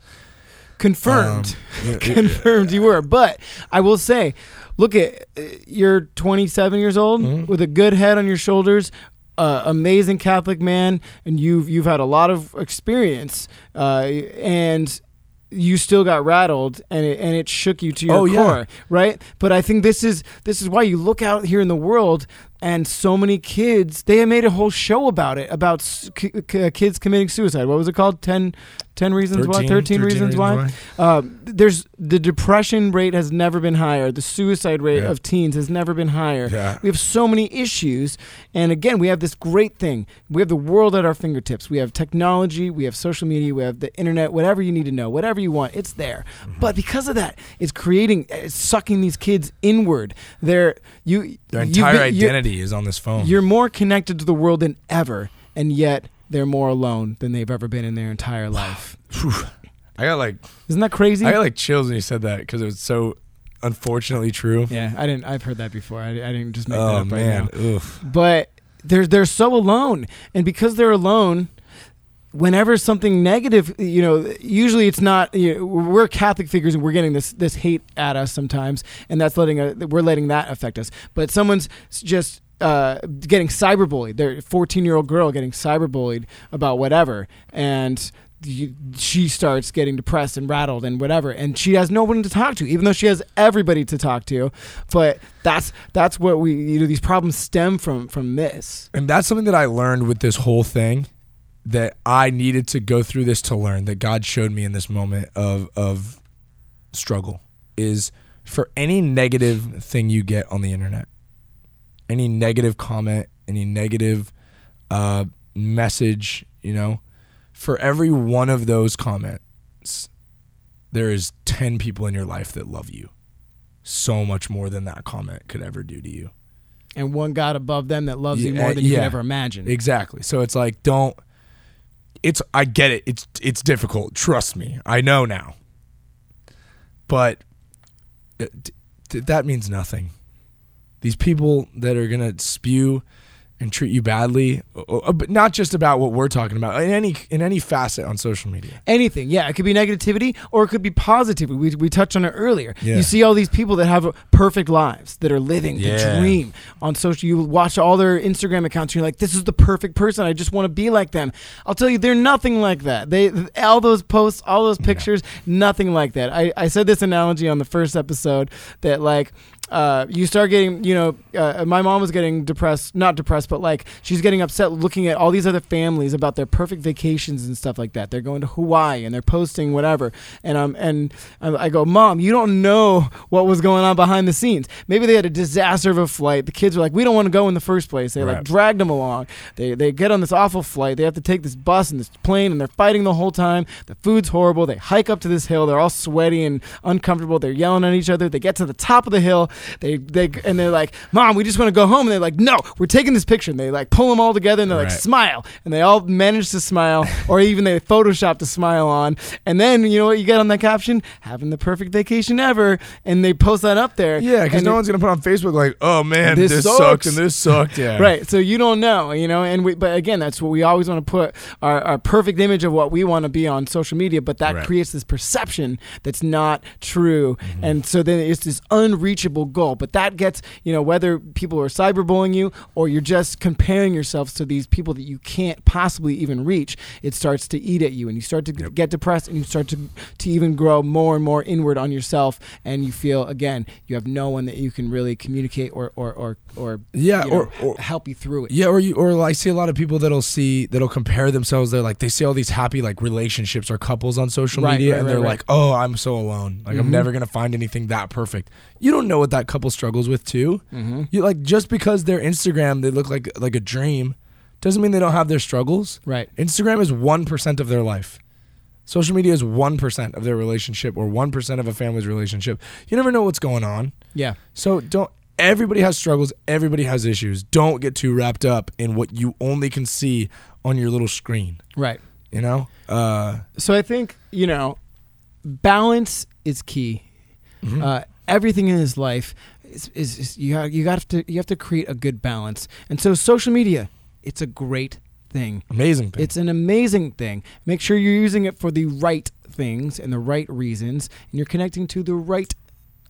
Confirmed. Um, Confirmed you were. But I will say, look at uh, you're 27 years old Mm-hmm. with a good head on your shoulders. Uh, amazing Catholic man, and you've you've had a lot of experience, uh, and you still got rattled, and it, and it shook you to your Oh, yeah. core, right? But I think this is this is why you look out here in the world, and so many kids they have made a whole show about it about ki- ki- kids committing suicide. What was it called? 10, 10 reasons why. 13, 13 reasons, why. Um, there's the depression rate has never been higher. The suicide rate Yeah. of teens has never been higher. Yeah. We have so many issues, and again, we have this great thing. We have the world at our fingertips. We have technology. We have social media. We have the internet. Whatever you need to know, whatever you want, it's there. Mm-hmm. But because of that, it's creating, it's sucking these kids inward. They're you. Their entire been- identity is on this phone. You're more connected to the world than ever, and yet they're more alone than they've ever been in their entire life. I got like Isn't that crazy? I got like chills when you said that because it was so unfortunately true. Yeah, I didn't. I've heard that before. I, I didn't just make that Oh up right now. man, oof. But they're they're so alone, and because they're alone, whenever something negative, you know, usually it's not. You know, we're Catholic figures, and we're getting this this hate at us sometimes, and that's letting uh, we're letting that affect us. But someone's just. Uh, getting cyberbullied. They're 14 year old girl getting cyberbullied about whatever, and she starts getting depressed and rattled and whatever, and she has no one to talk to, even though she has everybody to talk to. But that's that's what we you know these problems stem from from this. And that's something that I learned with this whole thing that I needed to go through this to learn that God showed me in this moment of of struggle is for any negative thing you get on the internet, any negative comment, any negative uh, message, you know, for every one of those comments, there is 10 people in your life that love you so much more than that comment could ever do to you. and one God above them that loves you more than you yeah. can ever imagine. Exactly. So it's like don't it's I get it. It's it's difficult. Trust me. I know now. But th- that means nothing. These people that are going to spew and treat you badly, but not just about what we're talking about in any in any facet on social media. Anything, yeah. It could be negativity or it could be positivity. We, we touched on it earlier. Yeah. You see all these people that have perfect lives that are living Yeah. the dream on social. You watch all their Instagram accounts. And you're like, this is the perfect person. I just want to be like them. I'll tell you, they're nothing like that. They all those posts, all those pictures, nothing like that. I, I said this analogy on the first episode that like. Uh, you start getting, you know, uh, my mom was getting depressed, not depressed, but like she's getting upset looking at all these other families about their perfect vacations and stuff like that. They're going to Hawaii and they're posting whatever, and um, and I I go, mom, you don't know what was going on behind the scenes. Maybe they had a disaster of a flight. The kids were like, we don't want to go in the first place. They like dragged them along. They they get on this awful flight. They have to take this bus and this plane, and they're fighting the whole time. The food's horrible. They hike up to this hill. They're all sweaty and uncomfortable. They're yelling at each other. They get to the top of the hill. They they and they're like, "Mom, we just want to go home." And they're like, "No, we're taking this picture." And they like pull them all together and they're like, "Smile," and they all manage to smile, or even they Photoshop to smile on. And then you know what you get on that caption? Having the perfect vacation ever, and they post that up there. Yeah, because no it- one's gonna put on Facebook like, "Oh man, This this, sucks. sucked and this sucked." Yeah, Right. So you don't know, you know, and we, but again, that's what we always want to put our, our perfect image of what we want to be on social media, but that Right. creates this perception that's not true. Mm-hmm. And so then it's this unreachable goal. But that gets, you know, whether people are cyberbullying you or you're just comparing yourselves to these people that you can't possibly even reach, it starts to eat at you and you start to Yep. get depressed and you start to, to even grow more and more inward on yourself. And you feel, again, you have no one that you can really communicate or, or, or, or, Yeah, you know, or- or- help you through it. Yeah, or you or I see a lot of people that'll see that'll compare themselves. They're like they see all these happy like relationships or couples on social Right, media, right, and right, they're like, "Oh, I'm so alone. Like Mhm. I'm never gonna find anything that perfect." You don't know what that couple struggles with too. Mm-hmm. You like just because their Instagram they look like like a dream, doesn't mean they don't have their struggles. Right. Instagram is one percent of their life. Social media is one percent of their relationship or one percent of a family's relationship. You never know what's going on. Yeah. So don't. Everybody has struggles. Everybody has issues. Don't get too wrapped up in what you only can see on your little screen. Right. You know. Uh, So I think you know, balance is key. mhm. Uh, everything in his life is, is, is you have, you got to you have to create a good balance. And so social media, it's a great thing. amazing. Thing. It's an amazing thing. Make sure you're using it for the right things and the right reasons, and you're connecting to the right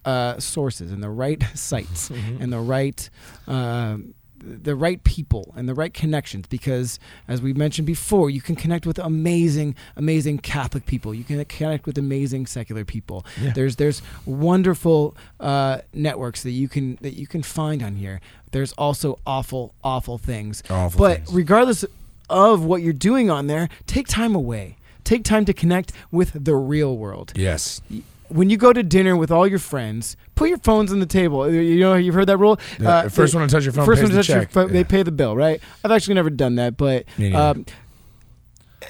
uh, sources and the right sites Mhm. and the right um, the right people and the right connections because as we mentioned before you can connect with amazing amazing catholic people you can connect with amazing secular people Yeah. there's there's wonderful uh, networks that you can that you can find on here there's also awful awful things Awful but things. regardless of what you're doing on there take time away take time to connect with the real world yes. When you go to dinner with all your friends, put your phones on the table. You know, you've heard that rule. The first one to touch your phone first one to touch your check. phone, Yeah. they pay the bill, right? I've actually never done that, but um,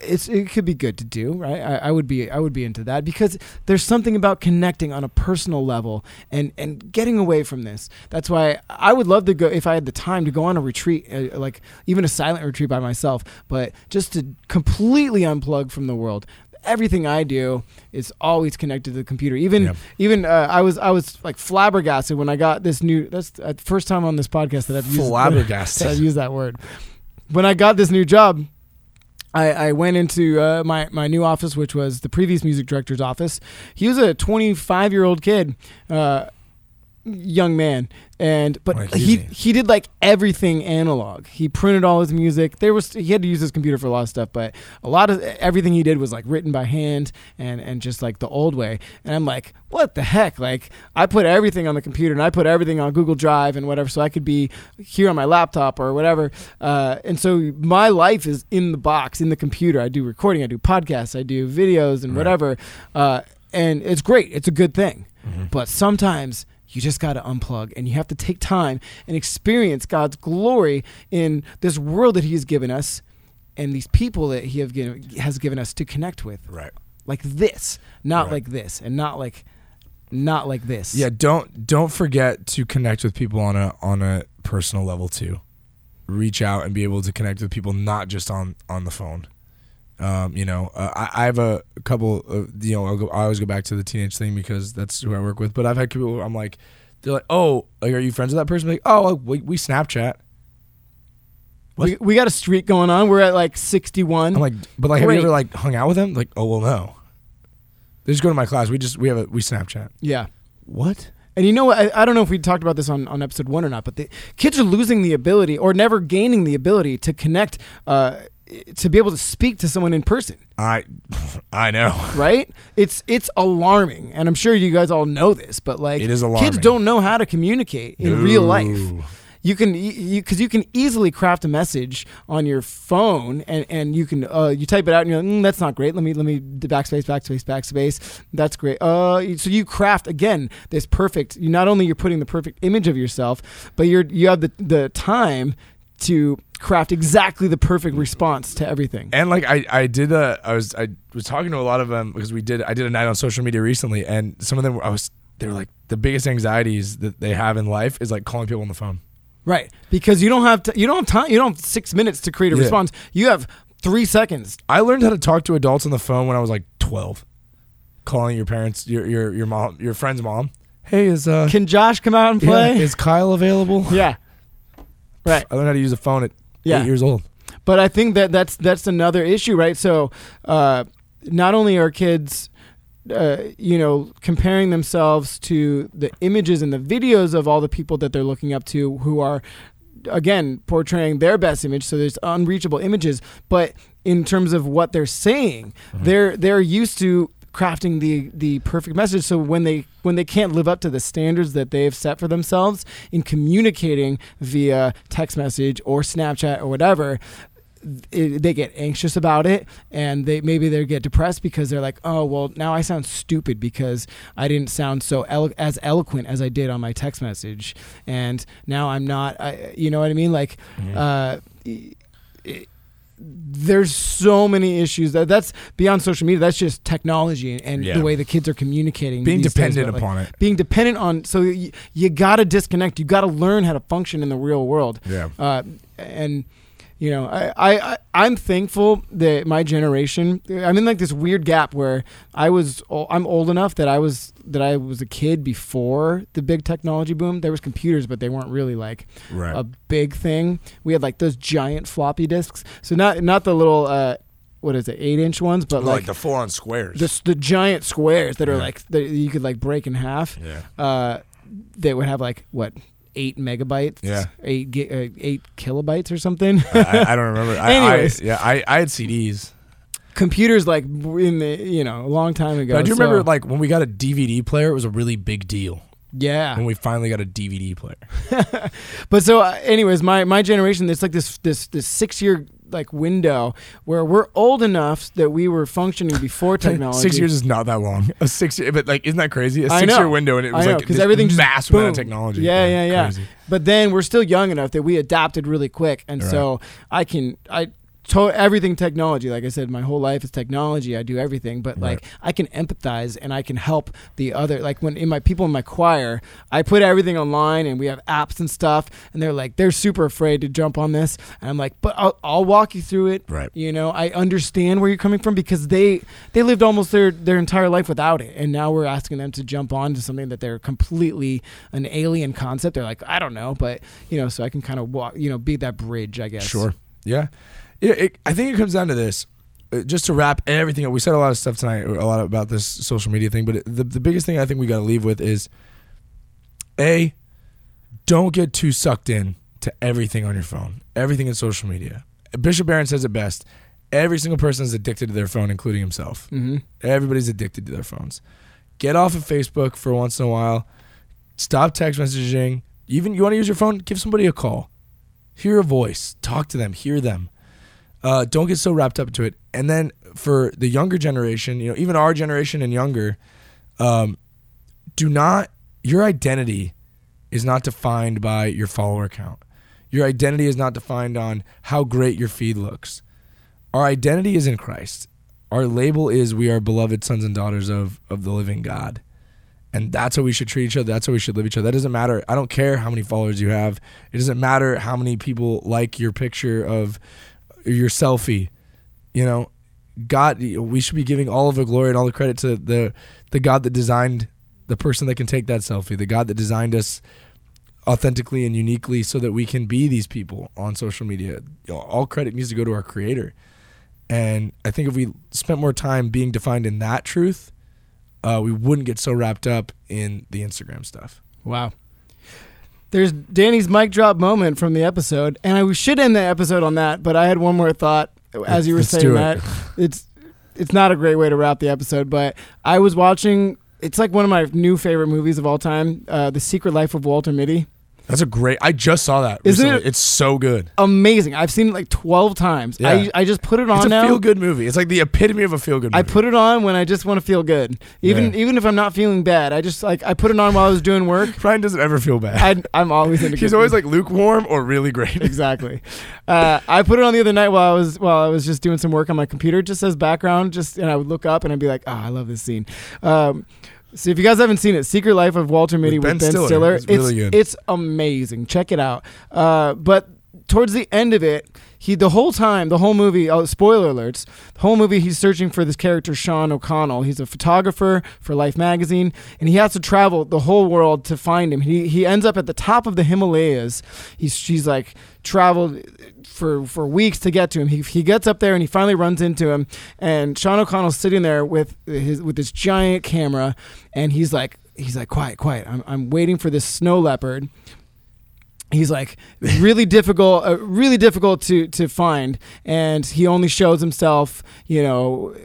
it's it could be good to do, right? I, I would be I would be into that because there's something about connecting on a personal level and and getting away from this. That's why I would love to go if I had the time to go on a retreat, uh, like even a silent retreat by myself, but just to completely unplug from the world. Everything I do is always connected to the computer. Even Yep. even uh, I was I was like flabbergasted when I got this new. That's the first time on this podcast that I've used Flabbergasted. that I've used that word. When I got this new job, I, I went into uh, my my new office, which was the previous music director's office. He was a 25 year old kid, uh, young man, and but Like he he did like everything analog. He printed all his music. There was he had to use his computer for a lot of stuff, but a lot of everything he did was like written by hand and and just like the old way. And I'm like, what the heck? Like I put everything on the computer and I put everything on Google Drive and whatever, so I could be here on my laptop or whatever. Uh, and so my life is in the box, in the computer. I do recording, I do podcasts, I do videos and Right. whatever. Uh, and it's great. It's a good thing. Mhm. But sometimes you just got to unplug and you have to take time and experience God's glory in this world that He has given us and these people that He have given, has given us to connect with. Right. Like this, not Right. like this, and not like, not like this. Yeah. Don't don't forget to connect with people on a on a personal level too. Reach out and be able to connect with people not just on on the phone. Um, you know, uh, I, I have a couple. Of, you know, I'll go, I always go back to the teenage thing because that's who I work with. But I've had people. I'm like, they're like, oh, like, are you friends with that person? like, oh, we, we Snapchat. we, we got a streak going on. We're at like 61. I'm like, but like, have Great. you ever like hung out with them? Like, oh well, no. They just go to my class. We just we have a we Snapchat. yeah. What? And you know what? I, I don't know if we talked about this on, on episode one or not, but the kids are losing the ability or never gaining the ability to connect, uh, to be able to speak to someone in person. I I know. right? It's it's alarming, and I'm sure you guys all know this, but like It is kids don't know how to communicate in real life. You can you because you, can easily craft a message on your phone, and and you can uh, you type it out, and you're like, mm, that's not great. Let me let me backspace backspace backspace. That's great. Uh, so you craft again this perfect. You not only you're putting the perfect image of yourself, but you're you have the the time to craft exactly the perfect response to everything. And like I, I did a, I was, I was talking to a lot of them because we did, I did a night on social media recently, and some of them, I was, they were like, the biggest anxieties that they have in life is like calling people on the phone. Right, because you don't have to, you don't have time. You don't have six minutes to create a Yeah. response. You have three seconds. I learned how to talk to adults on the phone when I was like 12, calling your parents, your your your mom, your friend's mom. Hey, is uh, Can Josh come out and yeah, play? is Kyle available? Yeah, right. I learned how to use a phone at Yeah. eight years old. But I think that that's that's another issue, right? So, uh, not only are kids uh, you know, comparing themselves to the images and the videos of all the people that they're looking up to who are, again, portraying their best image. So there's unreachable images. But in terms of what they're saying, they're they're used to crafting the the perfect message. So when they when they can't live up to the standards that they've set for themselves in communicating via text message or Snapchat or whatever it, they get anxious about it and they maybe they get depressed because they're like oh well now I sound stupid because I didn't sound so elo- as eloquent as I did on my text message and now I'm not I, you know what I mean? Like uh it, there's so many issues that that's beyond social media that's just technology and, and Yeah. the way the kids are communicating Being these days, dependent but, like, upon it. being dependent on so you, you got to disconnect you got to learn how to function in the real world Yeah. uh, and you know I, I I- i'm thankful that my generation i'm in like this weird gap where i was I'm old enough that i was that i was a kid before the big technology boom there was computers but they weren't really like Right. a big thing we had like those giant floppy disks so not not the little uh what is it eight inch ones but like, like, the four on squares. the, the giant squares that are Yeah. like that you could like break in half yeah. uh, that would have like what eight megabytes, Yeah. eight uh, eight kilobytes or something. I, I don't remember. I, Anyways. I, yeah, I, I had CDs. Computers like in the you know a long time ago. But I do so- remember like when we got a DVD player, it was a really big deal. yeah. When we finally got a DVD player. But so, uh, anyways, my my generation, it's like this this this six year like window where we're old enough that we were functioning before technology. Six years is not that long. A six year, but like, isn't that crazy? A I six year window, and it was know, like 'cause this everything just massive amount of boom. technology. Yeah, yeah, yeah. crazy. But then we're still young enough that we adapted really quick, and so I can I. To everything technology, like I said, my whole life is technology. I do everything, but like I can empathize and I can help the other. Like when in my people in my choir, I put everything online and we have apps and stuff, and they're like they're super afraid to jump on this, and I'm like, but I'll, I'll walk you through it. Right. You know, I understand where you're coming from because they they lived almost their their entire life without it, and now we're asking them to jump on to something that they're completely an alien concept. They're like, I don't know, but you know, so I can kind of walk, you know, be that bridge, I guess. Sure. Yeah. Yeah. It, I think it comes down to this. Uh, Just to wrap everything up, we said a lot of stuff tonight, a lot about this social media thing, but the, the biggest thing I think we got to leave with is A, don't get too sucked in to everything on your phone, everything in social media. Bishop Barron says it best every single person is addicted to their phone, including himself. Mm-hmm. Everybody's addicted to their phones. Get off of Facebook for once in a while. Stop text messaging. Even you want to use your phone, give somebody a call. Hear a voice. Talk to them. Hear them. Uh, don't get so wrapped up into it. And then for the younger generation, you know, even our generation and younger, um, do not. Your identity is not defined by your follower count. Your identity is not defined on how great your feed looks. Our identity is in Christ. Our label is we are beloved sons and daughters of of the living God. And that's how we should treat each other. That's how we should live each other. That doesn't matter. I don't care how many followers you have. It doesn't matter how many people like your picture of your selfie. You know, God, we should be giving all of the glory and all the credit to the the God that designed the person that can take that selfie, the God that designed us authentically and uniquely so that we can be these people on social media. All credit needs to go to our creator. And I think if we spent more time being defined in that truth, uh, we wouldn't get so wrapped up in the Instagram stuff. Wow. There's Danny's mic drop moment from the episode, and I should end the episode on that. But I had one more thought as you were Let's saying do it. It's it's not a great way to wrap the episode, but I was watching. It's like one of my new favorite movies of all time, uh, The Secret Life of Walter Mitty. That's a great. I just saw that. Isn't recently. it- It's so good. Amazing! I've seen it like twelve times. I Yeah. I I just put it on It's a now. feel good movie. It's like the epitome of a feel good movie. I put it on when I just want to feel good, even Yeah. even if I'm not feeling bad. I just like I put it on while I was doing work. Ryan doesn't ever feel bad. I, I'm always into. He's always like lukewarm or really great. exactly. Uh, I put it on the other night while I was while I was just doing some work on my computer, just as background. Just and I would look up and I'd be like, "Oh, I love this scene." Um, so if you guys haven't seen it, Secret Life of Walter Mitty with, Ben Ben, Stiller. Stiller, It's really good. it's amazing. Check it out. Uh, but towards the end of it, he the whole time, the whole movie. Oh, spoiler alerts! The whole movie, he's searching for this character Sean O'Connell. He's a photographer for Life magazine, and he has to travel the whole world to find him. He he ends up at the top of the Himalayas. He's she's like traveled for for weeks to get to him. He, he gets up there and he finally runs into him. And Sean O'Connell's sitting there with his with this giant camera, and he's like he's like quiet, quiet. I'm I'm waiting for this snow leopard. He's like really difficult, uh, really difficult to to find, and he only shows himself, you know,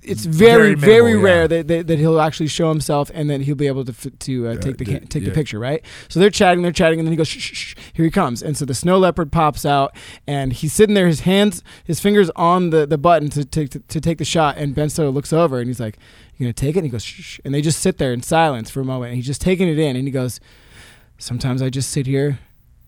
it's very Very very, minimal, rare that, that, that he'll actually show himself and then he'll be able to f- to uh, Yeah, take the ca- take yeah. the picture right? So they're chatting they're chatting and then he goes shh, shh, shh, here he comes. And so the snow leopard pops out and he's sitting there his hands his fingers on the, the button to, to, to, to take the shot and Ben Stiller looks over and he's like you're gonna take it? And he goes shh, and they just sit there in silence for a moment and he's just taking it in and he goes sometimes I just sit here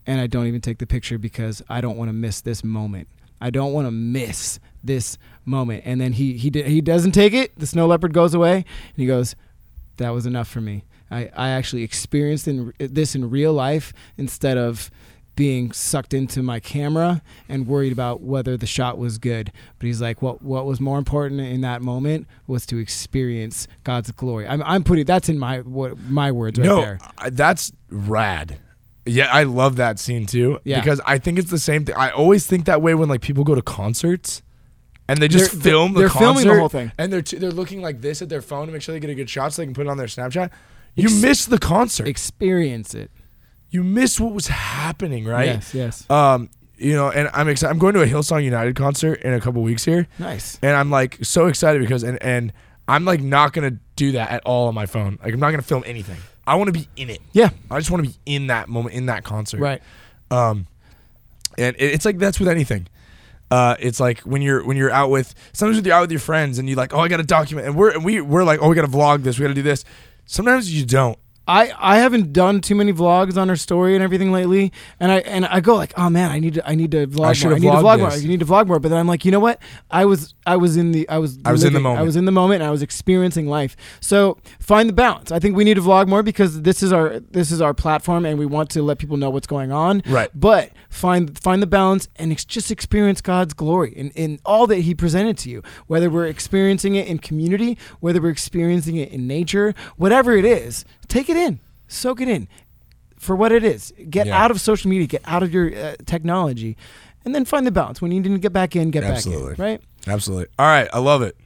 and I don't even take the picture because I don't want to miss this moment. I don't want to miss this moment. And then he he he doesn't take it. The snow leopard goes away, and he goes, "That was enough for me. I I actually experienced in, this in real life instead of." Being sucked into my camera and worried about whether the shot was good but he's like what what was more important in that moment was to experience God's glory I'm, I'm putting that's in my what my words right no, there I- that's rad. Yeah, I love that scene too. Yeah. Because I think it's the same thing. I always think that way when like people go to concerts and they just They're- film the they're concert. filming the whole thing. And they're t- they're looking like this at their phone to make sure they get a good shot so they can put it on their Snapchat. You Ex- miss the concert. experience it you miss what was happening, right? yes yes Um, you know, and I'm excited. I'm going to a Hillsong United concert in a couple weeks here, nice and I'm like so excited because and and I'm like not gonna do that at all on my phone. Like I'm not gonna film anything. I want to be in it. yeah I just want to be in that moment, in that concert. right Um, and it, it's like that's with anything. Uh, it's like when you're when you're out with sometimes you're out with your friends and you're like, oh, I got to document, and we're and we we're like, oh, we got to vlog this, we got to do this. Sometimes you don't. I, I haven't done too many vlogs on her story and everything lately, and I and I go like, oh man, I need to I need to vlog I more. I need to vlog more. this. You need to vlog more. But then I'm like, you know what? I was I was in the I was I was in the living- I moment. was in the moment. And I was experiencing life. So find the balance. I think we need to vlog more because this is our this is our platform, and we want to let people know what's going on. Right. But find find the balance and ex- just experience God's glory in, in all that He presented to you. Whether we're experiencing it in community, whether we're experiencing it in nature, whatever it is, take it in, soak it in for what it is. Get Yeah. out of social media, get out of your uh, technology, and then find the balance. When you need to get back in, get Absolutely. back in. Right. Absolutely. All right, I love it.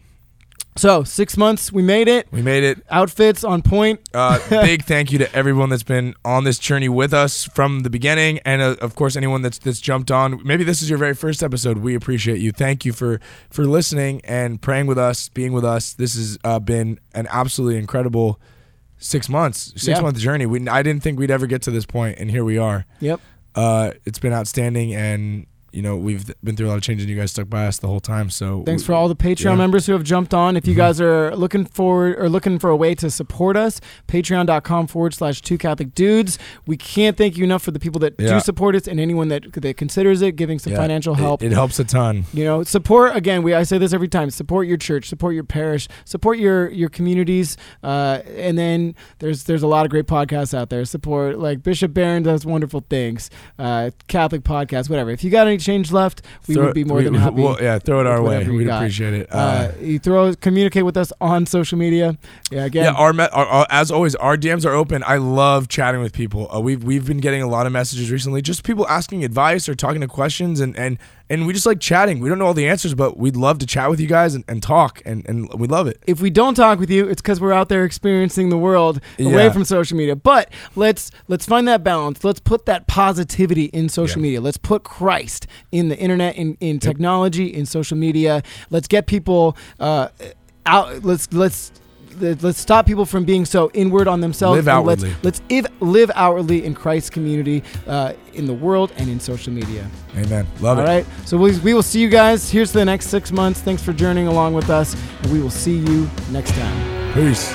So six months, we made it. We made it. Outfits on point. Uh, big thank you to everyone that's been on this journey with us from the beginning, and uh, of course anyone that's that's jumped on. Maybe this is your very first episode. We appreciate you. Thank you for for listening and praying with us, being with us. This has uh, been an absolutely incredible six months, six Yeah. month journey. We I didn't think we'd ever get to this point, and here we are. Yep. Uh, it's been outstanding, and you know we've been through a lot of changes. and You guys stuck by us the whole time. So Thanks for all the Patreon Yeah. Mm-hmm. members who have jumped on. If you guys are looking forward or looking for a way to support us, patreon.com forward slash two Catholic dudes. We can't thank you enough for the people that Yeah. do support us and anyone that that considers it, giving some Yeah, financial it- help. It, helps a ton. you know, support again. We I say this every time. Support your church, support your parish, support your your communities, uh, and then there's there's a lot of great podcasts out there. Support like Bishop Barron does wonderful things, uh, Catholic podcasts, whatever. If you got any change left, we Throw would be more we- than happy. well, yeah, throw it our way. We'd appreciate it. uh, you throw communicate with us on social media. Yeah, again. Yeah, our, me- our, our as always, our DMs are open. I love chatting with people. Uh, we've we've been getting a lot of messages recently, just people asking advice or talking to questions, and and and we just like chatting. We don't know all the answers, but we'd love to chat with you guys and, and talk, and and we love it. if we don't talk with you, it's because we're out there experiencing the world away Yeah. from social media. But let's let's find that balance. Let's put that positivity in social Yeah. media. Let's put Christ in the internet, in, in technology, in social media. Let's get people uh, out. Let's let's. Let's stop people from being so inward on themselves. Live and let's- Let's, if, live outwardly in Christ's community, uh, in the world, and in social media. Amen. Love All it. All right. So we, we will see you guys. Here's the next six months. Thanks for journeying along with us, and we will see you next time. Peace.